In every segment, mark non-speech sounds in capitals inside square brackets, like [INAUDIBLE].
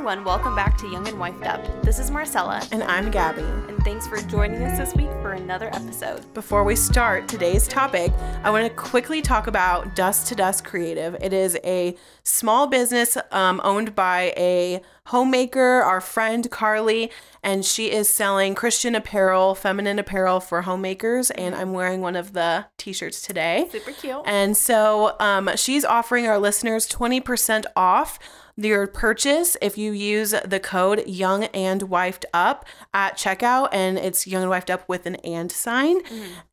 Everyone. Welcome back to Young and Wifed Up. This is Marcella, And I'm Gabby. and thanks for joining us this week for another episode. Before we start today's topic, I want to quickly talk about Dust to Dust Creative. It is a small business um, owned by a homemaker, our friend Carly, and she is selling Christian apparel, feminine apparel for homemakers. And I'm wearing one of the t shirts today. Super cute. And so um, she's offering our listeners 20% off your purchase if you use the code young and wifed up at checkout and it's young and wifed up with an and sign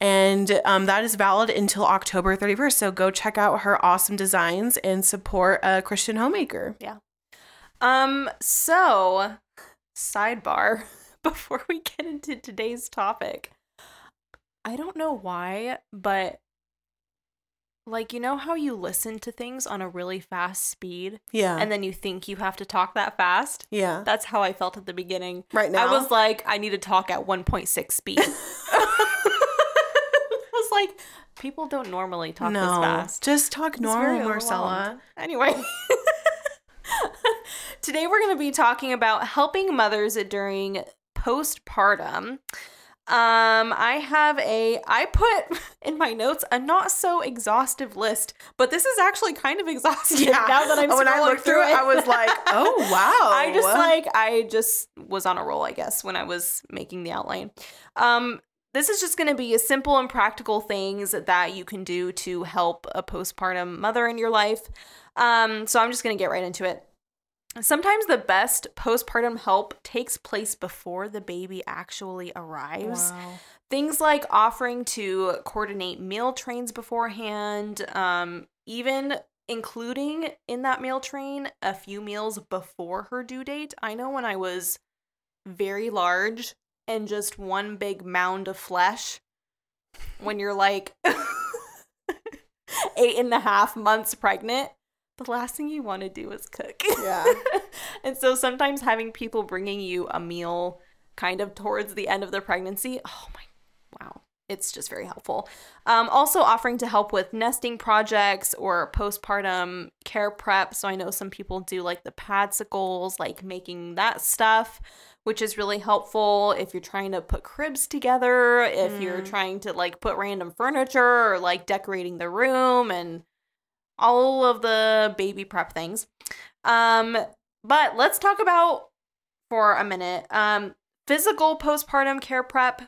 and um, that is valid until october 31st so go check out her awesome designs and support a christian homemaker Yeah. Um, so sidebar [LAUGHS] before we get into today's topic. I don't know why, but like you know how you listen to things on a really fast speed yeah and then you think you have to talk that fast? yeah That's how I felt at the beginning. right now I was like, I need to talk at 1.6 speed. [LAUGHS] I was like, people don't normally talk no this fast. just talk normal marcella. Anyway, [LAUGHS] today we're going to be talking about helping mothers during postpartum. Um, I have a I put [LAUGHS] in my notes a not so exhaustive list, but this is actually kind of [LAUGHS] exhaustive now that I'm when i looked through it i was like [LAUGHS] oh wow I just like I just was on a roll, I guess, when I was making the outline. Um, this is just going to be a simple and practical things that you can do to help a postpartum mother in your life. Um, so I'm just going to get right into it. Sometimes the best postpartum help takes place before the baby actually arrives. wow. Things like offering to coordinate meal trains beforehand, um, even including in that meal train a few meals before her due date. I know when I was very large and just one big mound of flesh, when you're like [LAUGHS] eight and a half months pregnant, the last thing you want to do is cook. Yeah. [LAUGHS] and so sometimes having people bringing you a meal kind of towards the end of the pregnancy, oh my, wow, it's just very helpful. Um, also offering to help with nesting projects or postpartum care prep. So I know some people do like the padsicles, like making that stuff. Which is really helpful if you're trying to put cribs together, if you're Mm. trying to like put random furniture or like decorating the room and all of the baby prep things. Um, but let's talk about for a minute um, physical postpartum care prep.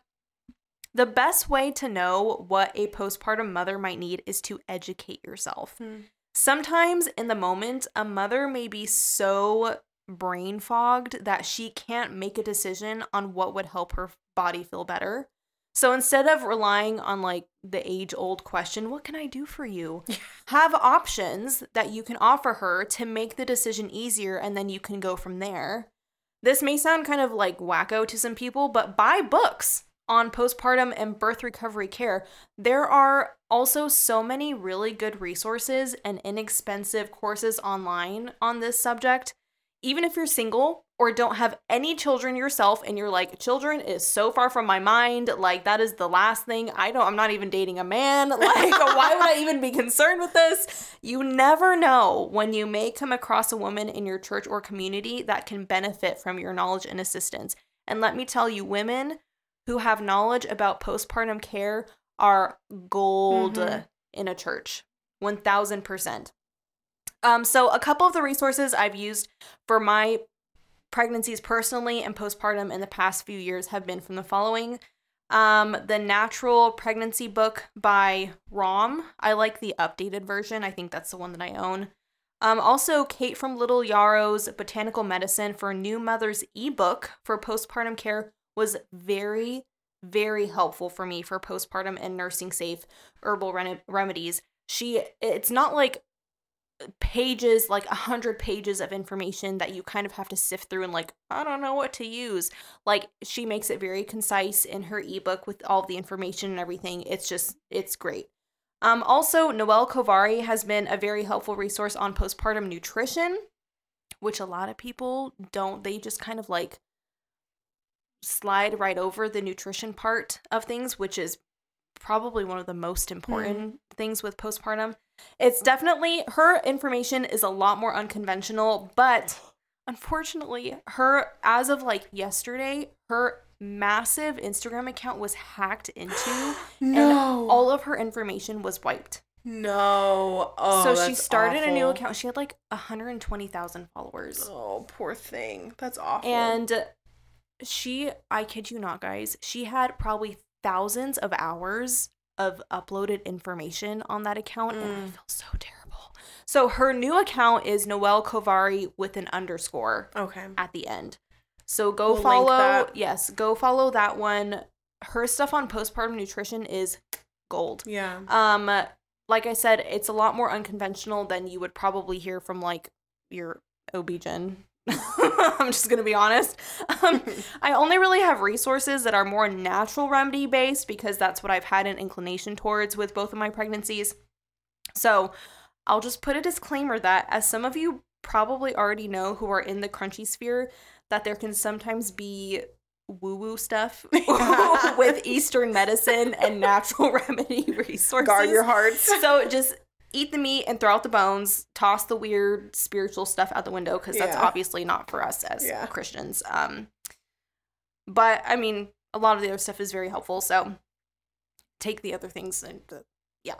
The best way to know what a postpartum mother might need is to educate yourself. Hmm. Sometimes in the moment, a mother may be so brain fogged that she can't make a decision on what would help her body feel better. So instead of relying on like the age old question, what can I do for you? Have options that you can offer her to make the decision easier and then you can go from there. This may sound kind of like wacko to some people, but buy books on postpartum and birth recovery care. There are also so many really good resources and inexpensive courses online on this subject. Even if you're single or don't have any children yourself and you're like children is so far from my mind, like that is the last thing. I don't I'm not even dating a man. [LAUGHS] Like why would I even be concerned with this? You never know when you may come across a woman in your church or community that can benefit from your knowledge and assistance. And let me tell you women who have knowledge about postpartum care are gold Mhm. in a church. 1000%. Um, so, a couple of the resources I've used for my pregnancies personally and postpartum in the past few years have been from the following um, the Natural Pregnancy book by Romm. I like the updated version, I think that's the one that I own. Um, also, Kate from Little Yarrow's Botanical Medicine for New Mothers ebook for postpartum care was very, very helpful for me for postpartum and nursing safe herbal remedies. She, it's not like pages like a hundred pages of information that you kind of have to sift through and like i don't know what to use. Like she makes it very concise in her ebook with all the information and everything. It's just it's great. Um also noelle kovari has been a very helpful resource on postpartum nutrition which a lot of people don't. They just kind of like slide right over the nutrition part of things which is probably one of the most important mm-hmm. things with postpartum it's definitely her information is a lot more unconventional, but unfortunately, her as of like yesterday, her massive Instagram account was hacked into [GASPS] and all of her information was wiped. No. Oh, so she started a new account. She had like 120,000 followers. Oh, poor thing. That's awful. And she, I kid you not, guys, she had probably thousands of hours of uploaded information on that account, and I Mm. feel so terrible. So her new account is Noelle Kovari with an underscore okay. at the end. So go We'll follow, yes, go follow that one. Her stuff on postpartum nutrition is gold. Yeah. Um, like I said, it's a lot more unconventional than you would probably hear from like your OB-GYN. [LAUGHS] I'm just gonna be honest. Um, [LAUGHS] I only really have resources that are more natural remedy based because that's what I've had an inclination towards with both of my pregnancies. So I'll just put a disclaimer that, as some of you probably already know who are in the crunchy sphere, that there can sometimes be woo woo stuff [LAUGHS] with Eastern medicine and natural remedy resources. Guard your hearts. So just eat the meat and throw out the bones, toss the weird spiritual stuff out the window because that's Yeah. obviously not for us as Yeah. Christians. Um, but I mean, a lot of the other stuff is very helpful. So take the other things and uh, yeah,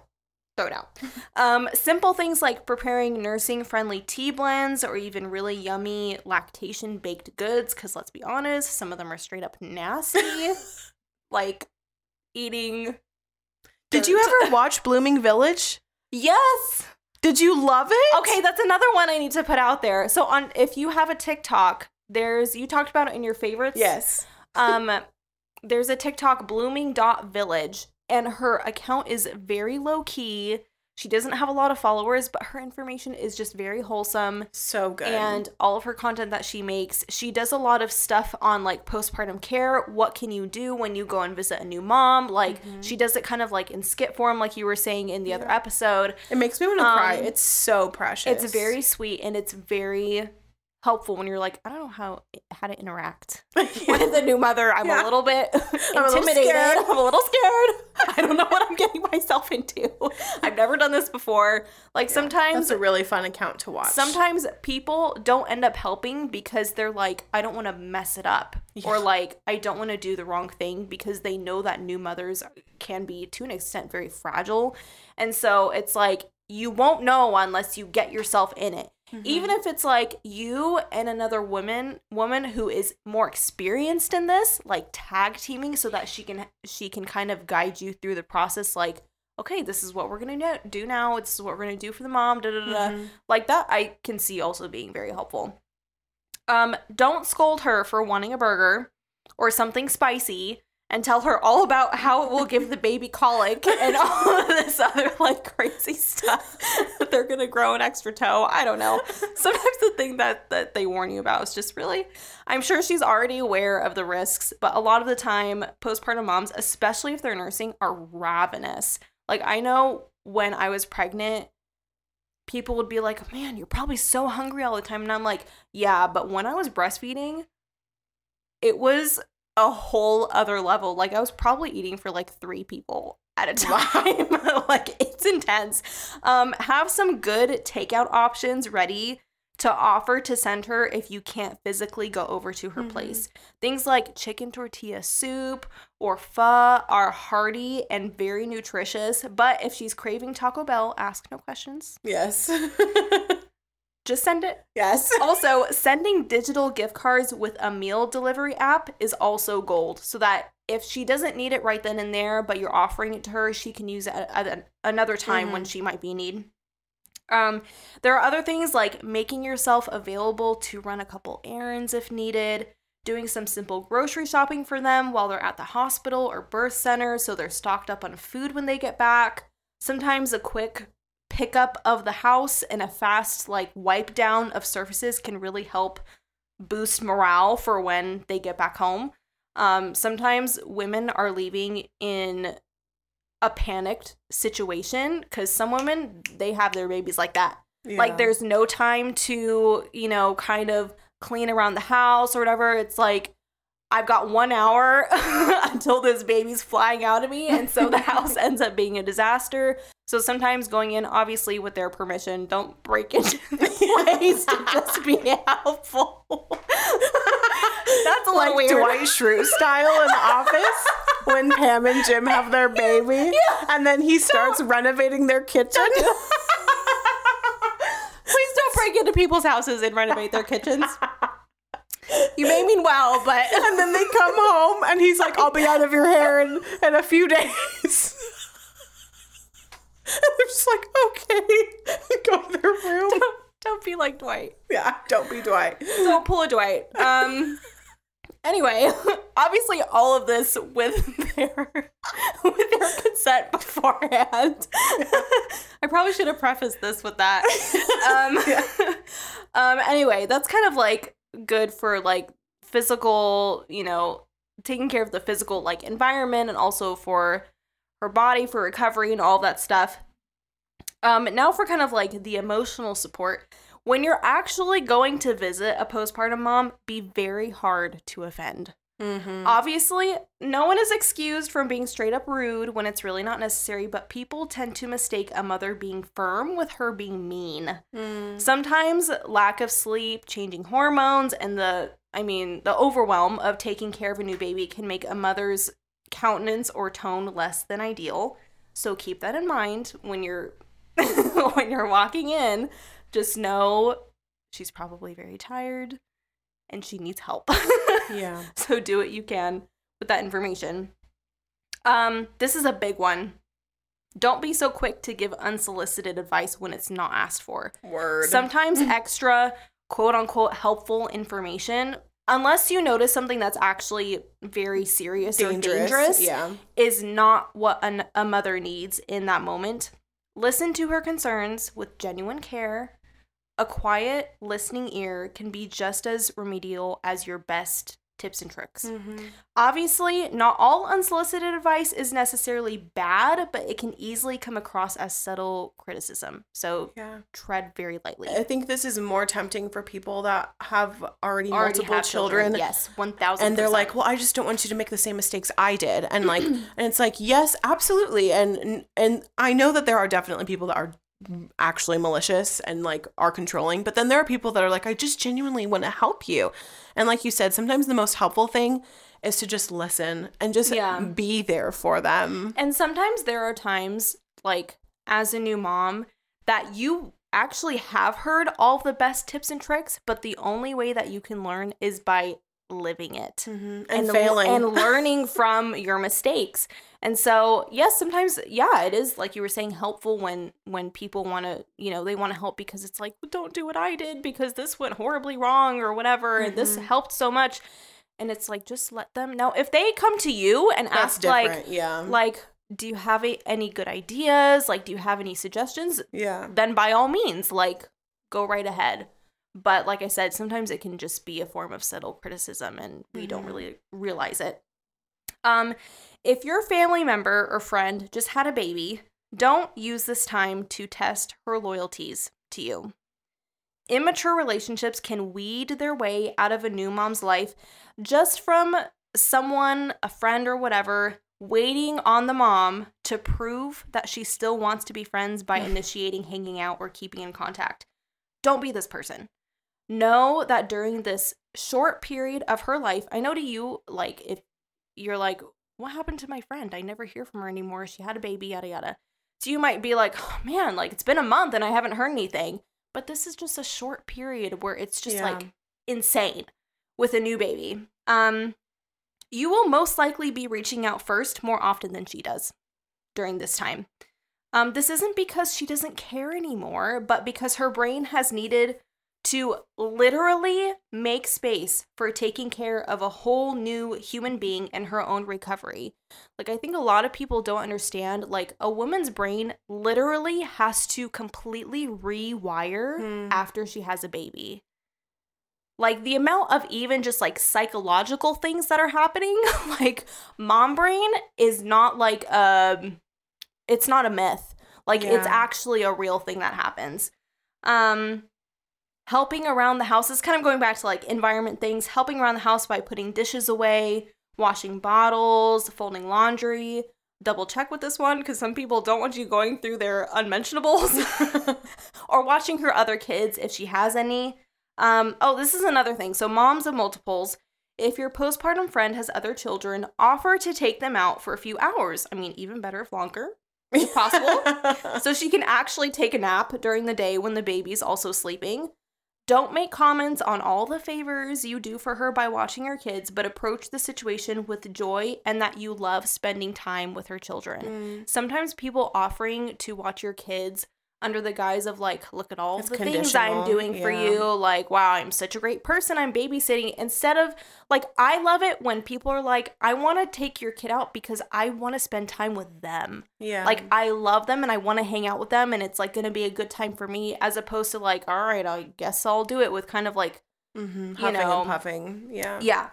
throw it out. [LAUGHS] Um, simple things like preparing nursing friendly tea blends or even really yummy lactation baked goods. Because let's be honest, some of them are straight up nasty. [LAUGHS] like eating. Did you ever watch Blooming Village? Yes. Did you love it? Okay, that's another one I need to put out there. So on if you have a TikTok, there's you talked about it in your favorites. Yes. Um there's a TikTok blooming dot village and her account is very low key. She doesn't have a lot of followers, but her information is just very wholesome. So good. And all of her content that she makes, she does a lot of stuff on like postpartum care. What can you do when you go and visit a new mom? Like she does it kind of like in skit form, like you were saying in the other episode. it makes me want to cry. um, It's so precious. It's very sweet and it's very helpful when you're like, I don't know how how to interact [LAUGHS] Yeah. with a new mother. I'm Yeah. [LAUGHS] a little bit a little scared. I'm a little scared. [LAUGHS] I don't know what I'm getting myself into. I've never done this before. Like sometimes That's a really fun account to watch. sometimes people don't end up helping because they're like, I don't want to mess it up. Or like, I don't want to do the wrong thing because they know that new mothers can be, to an extent, very fragile. And so it's like, you won't know unless you get yourself in it. Mm-hmm. Even if it's like you and another woman woman who is more experienced in this, like tag teaming so that she can she can kind of guide you through the process like okay, this is what we're gonna do now. This is what we're gonna do for the mom. Da da da. Mhm. like that i can see also being very helpful um don't scold her for wanting a burger or something spicy and tell her all about how it will give the baby colic and all of this other like crazy stuff that they're gonna grow an extra toe. I don't know. Sometimes the thing that that they warn you about is just really i'm sure she's already aware of the risks but a lot of the time postpartum moms especially if they're nursing are ravenous. Like i know when i was pregnant people would be like, man, you're probably so hungry all the time. And I'm like, yeah, but when I was breastfeeding, it was a whole other level. Like, I was probably eating for like three people at a time. [LAUGHS] like, it's intense. Um, have some good takeout options ready to offer to send her if you can't physically go over to her Mhm. place. Things like chicken tortilla soup or pho are hearty and very nutritious, but if she's craving Taco Bell, ask no questions. Yes. [LAUGHS] Just send it. yes. [LAUGHS] Also, sending digital gift cards with a meal delivery app is also gold so that if she doesn't need it right then and there, but you're offering it to her, she can use it at, at another time when she might be in need. Um, there are other things like making yourself available to run a couple errands if needed, doing some simple grocery shopping for them while they're at the hospital or birth center so they're stocked up on food when they get back. Sometimes a quick pickup of the house and a fast like wipe down of surfaces can really help boost morale for when they get back home. Um, sometimes women are leaving in a panicked situation because some women they have their babies like that. Like there's no time to, you know, kind of clean around the house or whatever. It's like I've got one hour [LAUGHS] until this baby's flying out of me. And so the [LAUGHS] house ends up being a disaster. So sometimes going in, obviously with their permission, don't break into [LAUGHS] the place to just be [LAUGHS] helpful. That's a little like weird. Dwight Schrute style in the office when Pam and Jim have their [LAUGHS] baby, and then he starts renovating their kitchen. Please don't break into people's houses and renovate their kitchens. You may mean well, but and then they come home, and he's like, "I'll be out of your hair in in a few days." And [LAUGHS] they're just like, "Okay," [LAUGHS] go to their room. don't, don't be like Dwight. Yeah, don't be Dwight. [LAUGHS] Don't pull a Dwight. Um. Anyway, obviously, all of this with their with their consent beforehand. I probably should have prefaced this with that. Um, um. Anyway, that's kind of like good for like physical, you know, taking care of the physical like environment and also for her body for recovery and all that stuff. Um, now for kind of like the emotional support. When you're actually going to visit a postpartum mom, be very hard to offend. Mm-hmm. Obviously, no one is excused from being straight up rude when it's really not necessary, but people tend to mistake a mother being firm with her being mean. Mm. Sometimes lack of sleep, changing hormones, and the I mean, the overwhelm of taking care of a new baby can make a mother's countenance or tone less than ideal. So keep that in mind when you're [LAUGHS] when you're walking in. Just know she's probably very tired and she needs help. [LAUGHS] Yeah. so do what you can with that information. Um, this is a big one. Don't be so quick to give unsolicited advice when it's not asked for. Word. Sometimes [CLEARS THROAT] extra quote unquote helpful information, unless you notice something that's actually very serious or dangerous, Yeah. is not what an, a mother needs in that moment. Listen to her concerns with genuine care. A quiet listening ear can be just as remedial as your best tips and tricks. Mm-hmm. Obviously, not all unsolicited advice is necessarily bad, but it can easily come across as subtle criticism. So Yeah. tread very lightly. I think this is more tempting for people that have already, Already multiple have children. Yes, 1000 And they're like, well, I just don't want you to make the same mistakes I did. And like, [CLEARS THROAT] and it's like, yes, absolutely. And, and I know that there are definitely people that are actually malicious and like are controlling. But then there are people that are like, I just genuinely want to help you. And like you said, sometimes the most helpful thing is to just listen and just Yeah. be there for them. And sometimes there are times, like as a new mom, that you actually have heard all the best tips and tricks, but the only way that you can learn is by living it And, and failing. and [LAUGHS] learning from your mistakes. And so, yes, sometimes yeah, it is like you were saying helpful when when people want to, you know, they want to help because it's like don't do what I did because this went horribly wrong or whatever and this Mhm. helped so much. And it's like just let them know. If they come to you and That's ask like yeah. like do you have a, any good ideas like do you have any suggestions yeah. then by all means like go right ahead but like i said sometimes it can just be a form of subtle criticism and we don't Mhm. really realize it um if your family member or friend just had a baby don't use this time to test her loyalties to you immature relationships can weed their way out of a new mom's life just from someone, a friend or whatever, waiting on the mom to prove that she still wants to be friends by initiating hanging out or keeping in contact. Don't be this person. Know that during this short period of her life, I know to you, like, if you're like, what happened to my friend? I never hear from her anymore. She had a baby, yada, yada. So you might be like, oh man, like it's been a month and I haven't heard anything. But this is just a short period where it's just Yeah. like insane with a new baby. Um, you will most likely be reaching out first more often than she does during this time. Um, this isn't because she doesn't care anymore, but because her brain has needed to literally make space for taking care of a whole new human being and her own recovery. Like, I think a lot of people don't understand, like, a woman's brain literally has to completely rewire Hmm. after she has a baby. Like, the amount of even just like psychological things that are happening, [LAUGHS] like, mom brain is not like, um, it's not a myth. Like, it's actually a real thing that happens. Um, helping around the house is kind of going back to like environment things, helping around the house by putting dishes away, washing bottles, folding laundry, double check with this one because some people don't want you going through their unmentionables [LAUGHS] [LAUGHS] or watching her other kids if she has any. Um, oh, this is another thing. So, moms of multiples, if your postpartum friend has other children, offer to take them out for a few hours. I mean, even better if longer, if possible. [LAUGHS] so she can actually take a nap during the day when the baby's also sleeping. Don't make comments on all the favors you do for her by watching her kids, but approach the situation with joy and that you love spending time with her children. Mm. Sometimes people offering to watch your kids under the guise of like, look at all It's the things I'm doing for you. Like, wow, I'm such a great person. I'm babysitting. Instead of like, I love it when people are like, I want to take your kid out because I want to spend time with them. yeah. Like I love them and I want to hang out with them and it's like going to be a good time for me as opposed to like all right, I guess I'll do it with kind of like mm-hmm. you huffing know, and puffing. Yeah. yeah.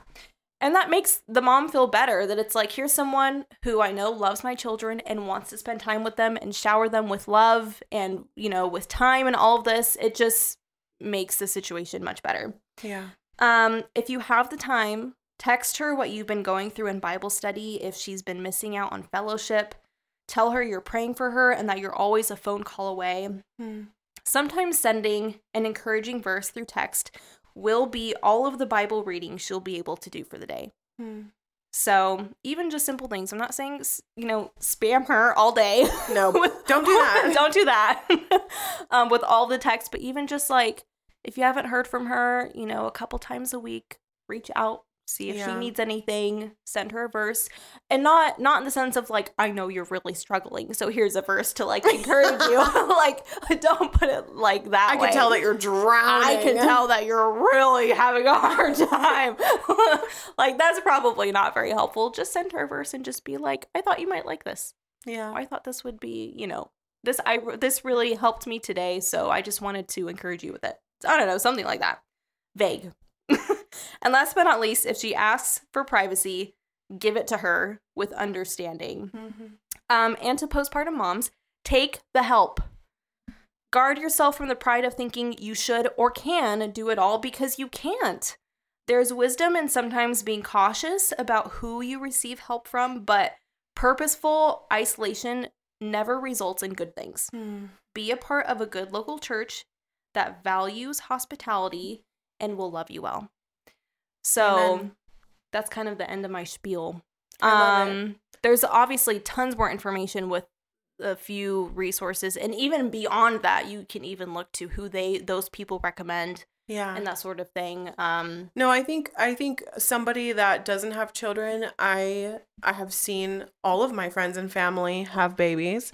And that makes the mom feel better that it's like here's someone who I know loves my children and wants to spend time with them and shower them with love and you know with time and all of this. It just makes the situation much better. Yeah. Um, if you have the time, text her what you've been going through in Bible study if she's been missing out on fellowship. Tell her you're praying for her and that you're always a phone call away. Mm. Sometimes sending an encouraging verse through text will be all of the Bible reading she'll be able to do for the day. Mm. So, even just simple things. I'm not saying, you know, spam her all day. No, [LAUGHS] don't do that. [LAUGHS] don't do that [LAUGHS] um, with all the text, but even just like if you haven't heard from her, you know, a couple times a week, reach out, see if she needs anything, send her a verse, and not not in the sense of like I know you're really struggling, so here's a verse to like encourage you. [LAUGHS] [LAUGHS] like don't put it like that. I way. can tell that you're drowning. I can tell that you're really having a hard time. [LAUGHS] like that's probably not very helpful. Just send her a verse and just be like, I thought you might like this. Yeah. I thought this would be, you know, this I this really helped me today, so I just wanted to encourage you with it. I don't know, something like that. Vague. And last but not least, if she asks for privacy, give it to her with understanding. Mhm. Um, and to postpartum moms, take the help. Guard yourself from the pride of thinking you should or can do it all because you can't. There's wisdom in sometimes being cautious about who you receive help from, but purposeful isolation never results in good things. Mm. Be a part of a good local church that values hospitality and will love you well. So Amen. that's kind of the end of my spiel. I love it. Um, there's obviously tons more information with a few resources, and even beyond that, you can even look to who they those people recommend Yeah. and that sort of thing. Um, No, I think I think somebody that doesn't have children, I I have seen all of my friends and family have babies.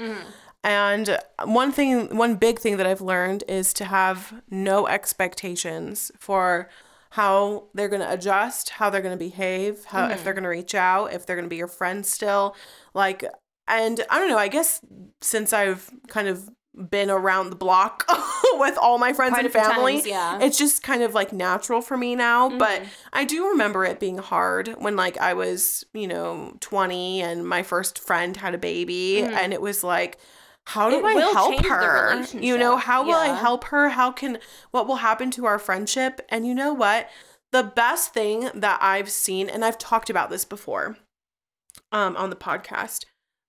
And one thing one big thing that I've learned is to have no expectations for how they're going to adjust, how they're going to behave, how if Mhm. they're going to reach out, if they're going to be your friend still. Like and I don't know, I guess since I've kind of been around the block [LAUGHS] with all my friends Quite and family, times, yeah. it's just kind of like natural for me now. But Mhm. I do remember it being hard when like I was, you know, 20 and my first friend had a baby Mhm. and it was like how do It I help her? You know, how will I help her? How can what will happen to our friendship? And you know what? The best thing that I've seen and I've talked about this before um on the podcast.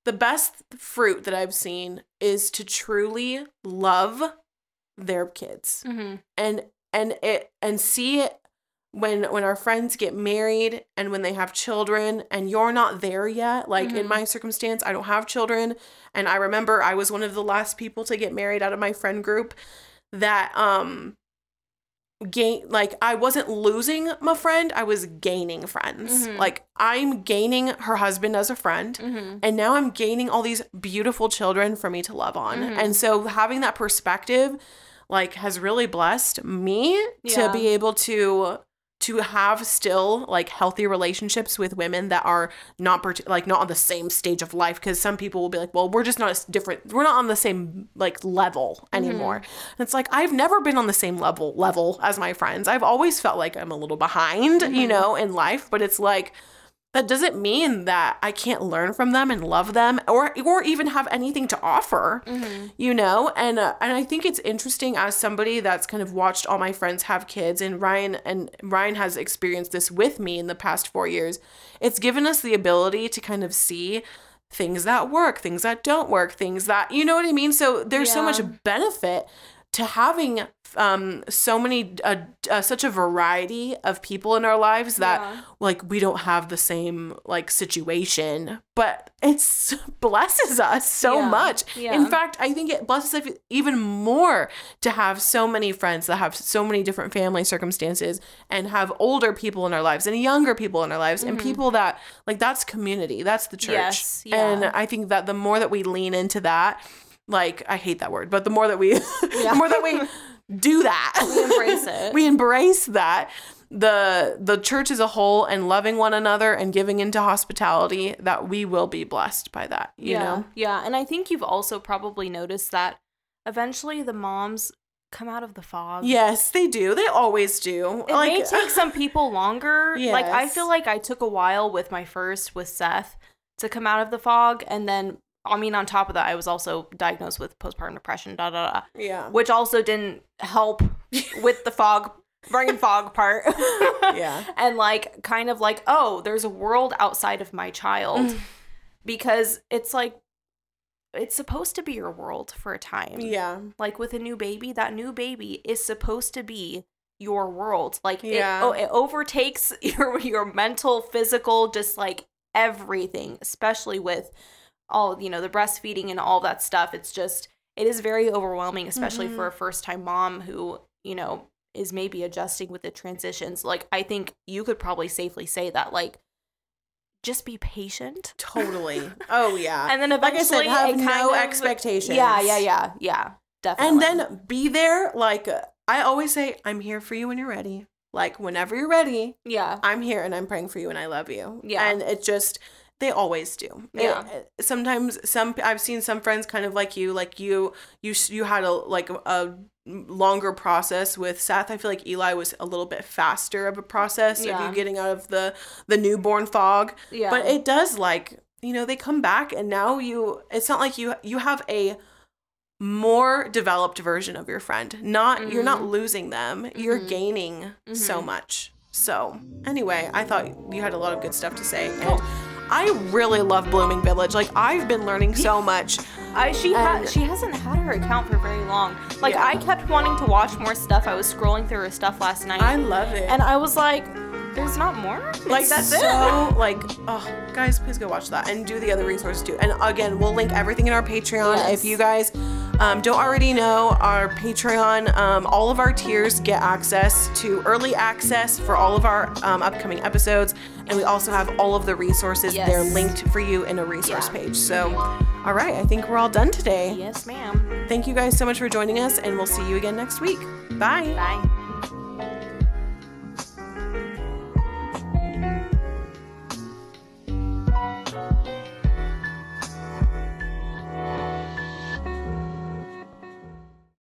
The best fruit that I've seen is to truly love their kids Mhm. and and it and see it when when our friends get married and when they have children and you're not there yet like in Mhm. my circumstance i don't have children and i remember i was one of the last people to get married out of my friend group that um gain like i wasn't losing my friend i was gaining friends Mhm. like i'm gaining her husband as a friend Mhm. and now I'm gaining all these beautiful children for me to love on. Mhm. And so having that perspective like has really blessed me Yeah. to be able to to have still like healthy relationships with women that are not like not on the same stage of life because some people will be like well we're just not different we're not on the same like level anymore. And it's like i've never been on the same level level as my friends. I've always felt like i'm a little behind you Mhm. know in life but it's like that doesn't mean that I can't learn from them and love them or or even have anything to offer. Mhm. You know, and uh, and I think it's interesting as somebody that's kind of watched all my friends have kids and Ryan and Ryan has experienced this with me in the past 4 years. It's given us the ability to kind of see things that work, things that don't work, things that, you know what I mean? So there's so much benefit to having um so many uh, uh, such a variety of people in our lives that Yeah. like we don't have the same like situation but it [LAUGHS] blesses us so Yeah. much Yeah. in fact i think it blesses us even more to have so many friends that have so many different family circumstances and have older people in our lives and younger people in our lives and people that like that's community that's the church Mm-hmm. Yes, and i think that the more that we lean into that like i hate that word but the more that we [LAUGHS] the more that we [LAUGHS] do that We embrace it. [LAUGHS] we embrace that the the church as a whole and loving one another and giving into hospitality that we will be blessed by that you yeah. know Yeah. And I think you've also probably noticed that eventually the moms come out of the fog. yes they do they always do It may take some people longer. Like I feel like I took a while with my first with Seth to come out of the fog and then I mean on top of that I was also diagnosed with postpartum depression da da da. Yeah. Which also didn't help with the fog brain fog part. [LAUGHS] Yeah. [LAUGHS] And like kind of like oh there's a world outside of my child. Mm. Because it's like it's supposed to be your world for a time. Yeah. Like with a new baby that new baby is supposed to be your world. Like Yeah. it, oh, it overtakes [LAUGHS] your your mental physical just like everything especially with all you know the breastfeeding and all that stuff it's just it is very overwhelming especially Mm-hmm. for a first time mom who you know is maybe adjusting with the transitions. Like i think you could probably safely say that like just be patient. Totally. [LAUGHS] Oh yeah. And then like i said eventually have no of- expectations. yeah yeah yeah yeah definitely and then be there like i always say i'm here for you when you're ready. Like whenever you're ready yeah. I'm here and i'm praying for you and i love you. Yeah. and it just they always do. Yeah. it- sometimes some i've seen some friends kind of like you like you you you had a like a longer process with seth. I feel like eli was a little bit faster of a process of you getting out of the the newborn fog. Yeah. But it does like you know they come back and now you it's not like you you have a more developed version of your friend. Not you're not mm-hmm. losing them. You're mm-hmm. gaining so mm-hmm. much. So anyway i thought you had a lot of good stuff to say and i really love blooming village like i've been learning so much I she ha- she hasn't had her account for very long. Like Yeah. I kept wanting to watch more stuff. I was scrolling through her stuff last night, i love it and I was like, "There's not more." Like It's that's so [LAUGHS] like oh guys please go watch that and do the other resources too and again we'll link everything in our patreon Yes. if you guys um, don't already know our patreon um, all of our tiers get access to early access for all of our um, upcoming episodes and we also have all of the resources Yes. they're linked for you in a resource Yeah. page so all right i think we're all done today. Yes, ma'am. thank you guys so much for joining us and we'll see you again next week bye Bye.